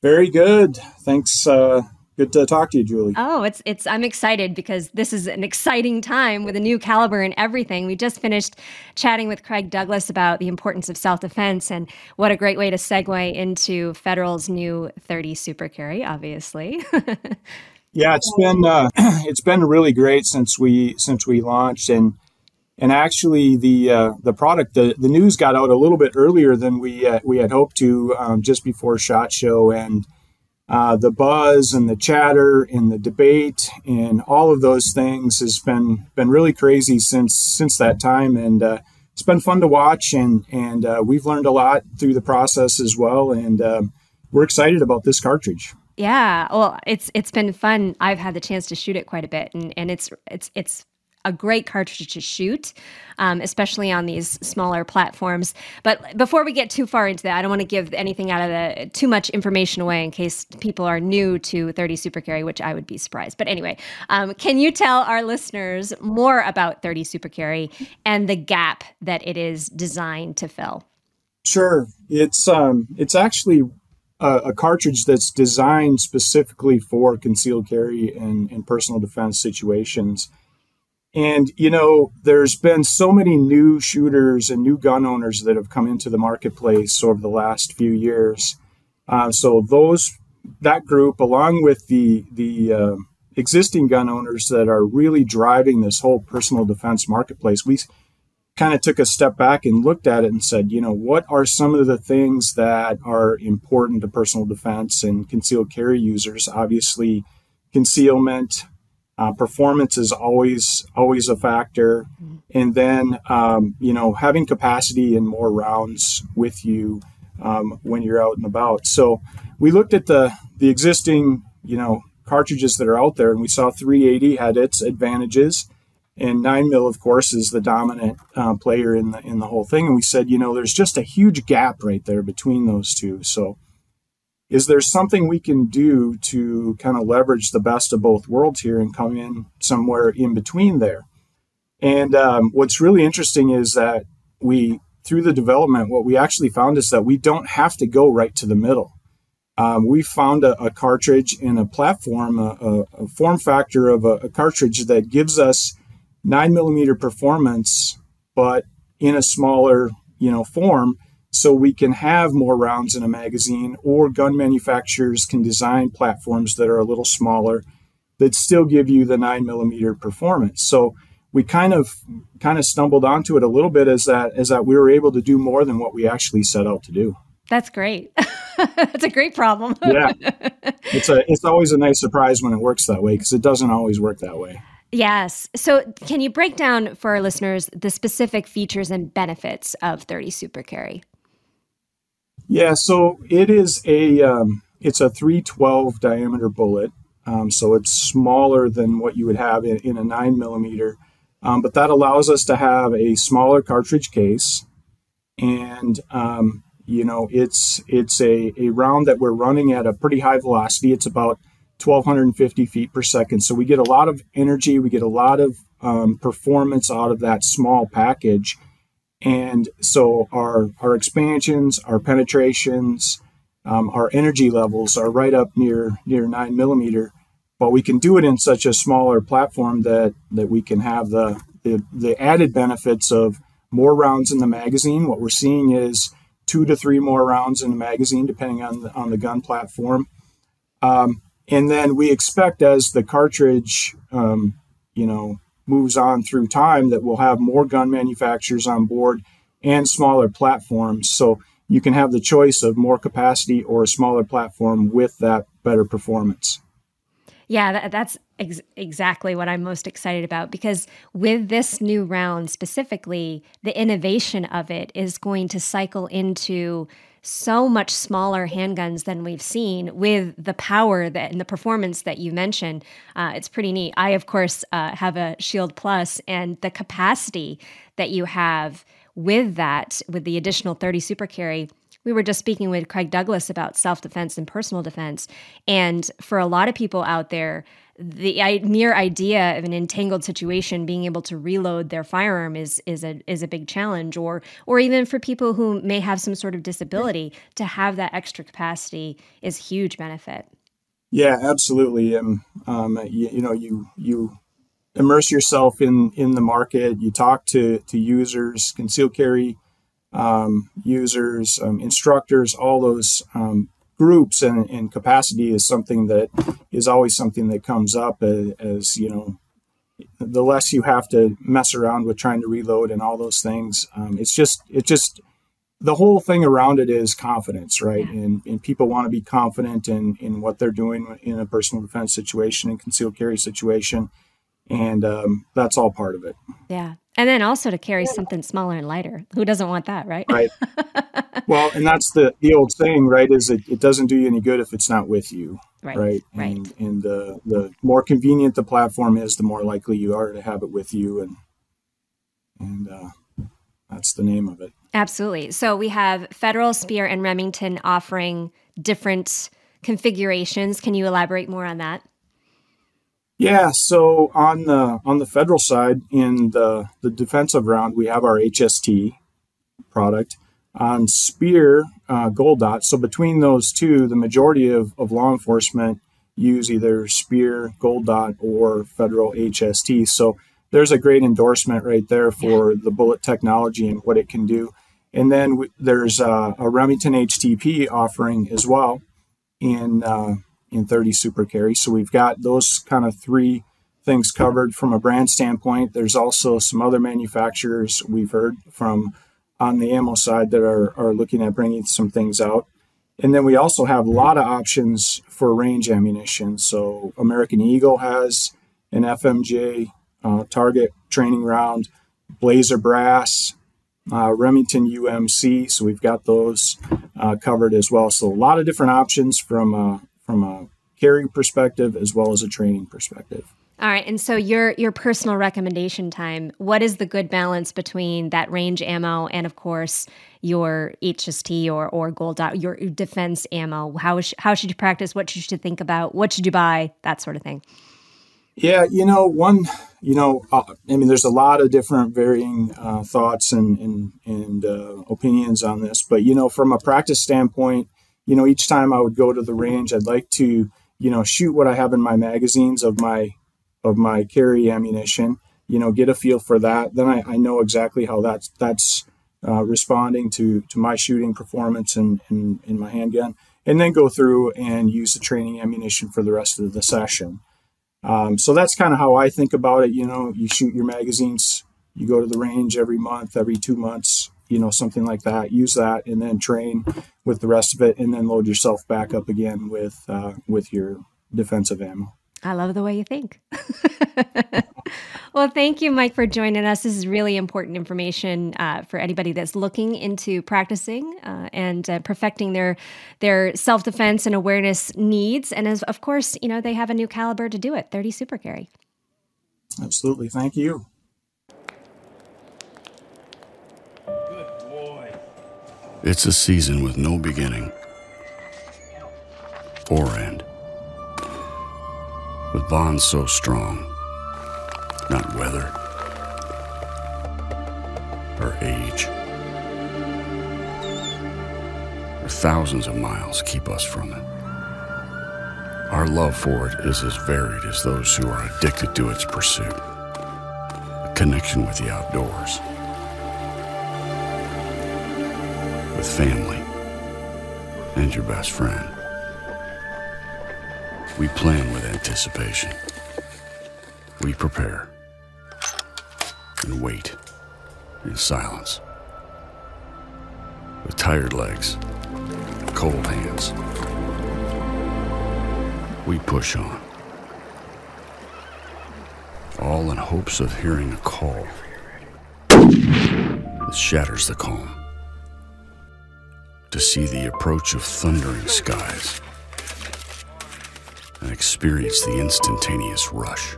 Very good. Thanks. Uh, Good to talk to you, Julie. Oh, it's it's I'm excited because this is an exciting time with a new caliber and everything. We just finished chatting with Craig Douglas about the importance of self-defense and what a great way to segue into Federal's new 30 Super Carry, obviously. yeah, it's been uh, it's been really great since we since we launched and and actually the uh, the product the, the news got out a little bit earlier than we uh, we had hoped to um, just before shot show and uh, the buzz and the chatter and the debate and all of those things has been been really crazy since since that time. And uh, it's been fun to watch and and uh, we've learned a lot through the process as well. And um, we're excited about this cartridge. Yeah. Well it's it's been fun. I've had the chance to shoot it quite a bit and and it's it's it's a great cartridge to shoot, um, especially on these smaller platforms. But before we get too far into that, I don't want to give anything out of the too much information away in case people are new to 30 Super Carry, which I would be surprised. But anyway, um, can you tell our listeners more about 30 Super Carry and the gap that it is designed to fill? Sure, it's um, it's actually a, cartridge that's designed specifically for concealed carry and, and personal defense situations. And, you know, there's been so many new shooters and new gun owners that have come into the marketplace over the last few years. Uh, so those, that group, along with the, the, uh, existing gun owners that are really driving this whole personal defense marketplace, we kind of took a step back and looked at it and said, you know, what are some of the things that are important to personal defense and concealed carry users? Obviously, concealment, uh, performance is always always a factor, and then um, you know having capacity and more rounds with you um, when you're out and about. So we looked at the the existing, you know, cartridges that are out there, and we saw 380 had its advantages, and 9 mil, of course, is the dominant uh, player in the in the whole thing. And we said, you know, there's just a huge gap right there between those two. So, is there something we can do to kind of leverage the best of both worlds here and come in somewhere in between there? And um, what's really interesting is that we, through the development, what we actually found is that we don't have to go right to the middle um, we found a, a, cartridge in a platform, a, a, a form factor of a, cartridge that gives us nine millimeter performance, but in a smaller, you know, form, so we can have more rounds in a magazine. Or gun manufacturers can design platforms that are a little smaller that still give you the nine millimeter performance. So we kind of kind of stumbled onto it a little bit as that as that we were able to do more than what we actually set out to do. That's great. That's a great problem. yeah, it's a it's always a nice surprise when it works that way because it doesn't always work that way. Yes. So, can you break down for our listeners the specific features and benefits of 30 Super Carry? Yeah. So it is a um, it's a 312 diameter bullet. Um, so it's smaller than what you would have in, in a nine millimeter, um, but that allows us to have a smaller cartridge case, and um, you know, it's it's a, a round that we're running at a pretty high velocity. It's about 1,250 feet per second. So we get a lot of energy, we get a lot of um, performance out of that small package. And so our our expansions, our penetrations, um, our energy levels are right up near near nine millimeter. But we can do it in such a smaller platform that that we can have the the, the added benefits of more rounds in the magazine. What we're seeing is two to three more rounds in the magazine, depending on the, on the gun platform. Um, and then we expect as the cartridge, um, you know, moves on through time, that we'll have more gun manufacturers on board and smaller platforms. So you can have the choice of more capacity or a smaller platform with that better performance. Yeah, that, that's ex- exactly what I'm most excited about because with this new round specifically, the innovation of it is going to cycle into so much smaller handguns than we've seen with the power that and the performance that you mentioned. Uh, it's pretty neat. I, of course, uh, have a Shield Plus, and the capacity that you have with that, with the additional 30 super carry, we were just speaking with Craig Douglas about self defense and personal defense. And for a lot of people out there, the mere idea of an entangled situation being able to reload their firearm is is a is a big challenge. Or or even for people who may have some sort of disability to have that extra capacity is huge benefit. Yeah absolutely. Um, um you, you know you you immerse yourself in in the market. You talk to to users concealed carry um, users, um, instructors, all those um, groups and, and, capacity is something that is always something that comes up as, as, you know, the less you have to mess around with trying to reload and all those things. Um, it's just, it just, the whole thing around it is confidence, right? Yeah. And, and people want to be confident in, in what they're doing in a personal defense situation and concealed carry situation. And um, that's all part of it. Yeah. And then also to carry something smaller and lighter. Who doesn't want that, right? Right. well, and that's the the old saying, right? Is it, it doesn't do you any good if it's not with you. Right. Right. right. And, and the the more convenient the platform is, the more likely you are to have it with you, and and uh, that's the name of it. Absolutely. So we have Federal, Speer, and Remington offering different configurations. Can you elaborate more on that? Yeah, so on the on the federal side, in the the defensive round, we have our HST product. On Speer uh, Gold Dot. So between those two, the majority of, of law enforcement use either Speer Gold Dot, or Federal HST. So there's a great endorsement right there for the bullet technology and what it can do. And then w- there's uh, a Remington HTP offering as well in uh, in 30 super carry. So we've got those kind of three things covered from a brand standpoint. There's also some other manufacturers we've heard from on the ammo side that are, are looking at bringing some things out. And then we also have a lot of options for range ammunition. So American Eagle has an FMJ uh, target training round, Blazer Brass, uh, Remington UMC. So we've got those uh, covered as well. So a lot of different options from a, from a carry perspective as well as a training perspective. All right, and so your your personal recommendation time. What is the good balance between that range ammo and, of course, your HST or or gold dot your defense ammo? How sh- how should you practice? What should you think about? What should you buy? That sort of thing. Yeah, you know, one, you know, uh, I mean, there's a lot of different varying uh, thoughts and and, and uh, opinions on this, but you know, from a practice standpoint, you know, each time I would go to the range, I'd like to, you know, shoot what I have in my magazines of my of my carry ammunition. You know, get a feel for that. Then I, I know exactly how that's that's uh, responding to to my shooting performance and in, in, in my handgun, and then go through and use the training ammunition for the rest of the session. Um, so that's kind of how I think about it. You know, you shoot your magazines, you go to the range every month, every two months, you know, something like that. Use that, and then train with the rest of it, and then load yourself back up again with uh, with your defensive ammo. I love the way you think. well, thank you, Mike, for joining us. This is really important information uh, for anybody that's looking into practicing uh, and uh, perfecting their their self defense and awareness needs. And as, of course, you know they have a new caliber to do it. Thirty Super Carry. Absolutely. Thank you. It's a season with no beginning or end with bonds so strong, not weather or age or thousands of miles keep us from it. Our love for it is as varied as those who are addicted to its pursuit. A connection with the outdoors, with family, and your best friend. We plan with anticipation. We prepare and wait in silence. With tired legs cold hands, we push on. All in hopes of hearing a call that shatters the calm. To see the approach of thundering skies and experience the instantaneous rush.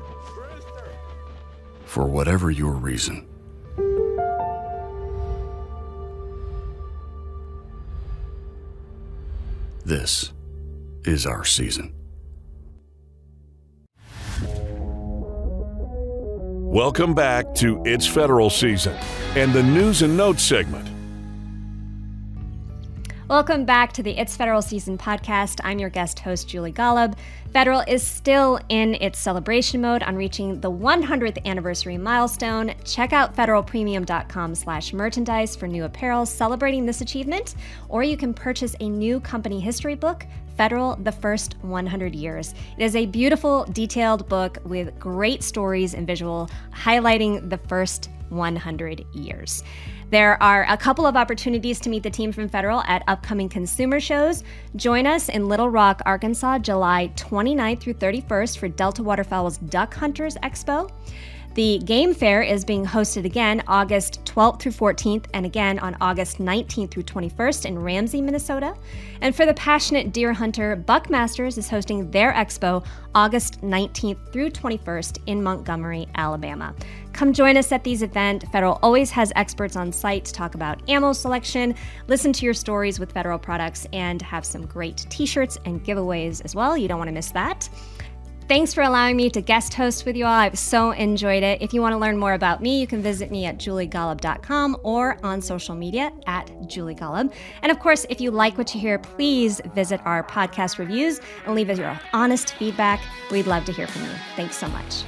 For whatever your reason, this is our season. Welcome back to It's Federal Season and the News and Notes segment. Welcome back to the It's Federal Season podcast. I'm your guest host, Julie Golob. Federal is still in its celebration mode on reaching the 100th anniversary milestone. Check out federalpremium.com slash merchandise for new apparel celebrating this achievement, or you can purchase a new company history book, Federal The First 100 Years. It is a beautiful, detailed book with great stories and visual highlighting the first 100 years. There are a couple of opportunities to meet the team from Federal at upcoming consumer shows. Join us in Little Rock, Arkansas, July 29th through 31st for Delta Waterfowl's Duck Hunters Expo. The game fair is being hosted again August 12th through 14th and again on August 19th through 21st in Ramsey, Minnesota. And for the passionate deer hunter, Buckmasters is hosting their expo August 19th through 21st in Montgomery, Alabama. Come join us at these events. Federal always has experts on site to talk about ammo selection, listen to your stories with Federal products, and have some great t shirts and giveaways as well. You don't want to miss that. Thanks for allowing me to guest host with you all. I've so enjoyed it. If you want to learn more about me, you can visit me at juliegolob.com or on social media at juliegolob. And of course, if you like what you hear, please visit our podcast reviews and leave us your honest feedback. We'd love to hear from you. Thanks so much.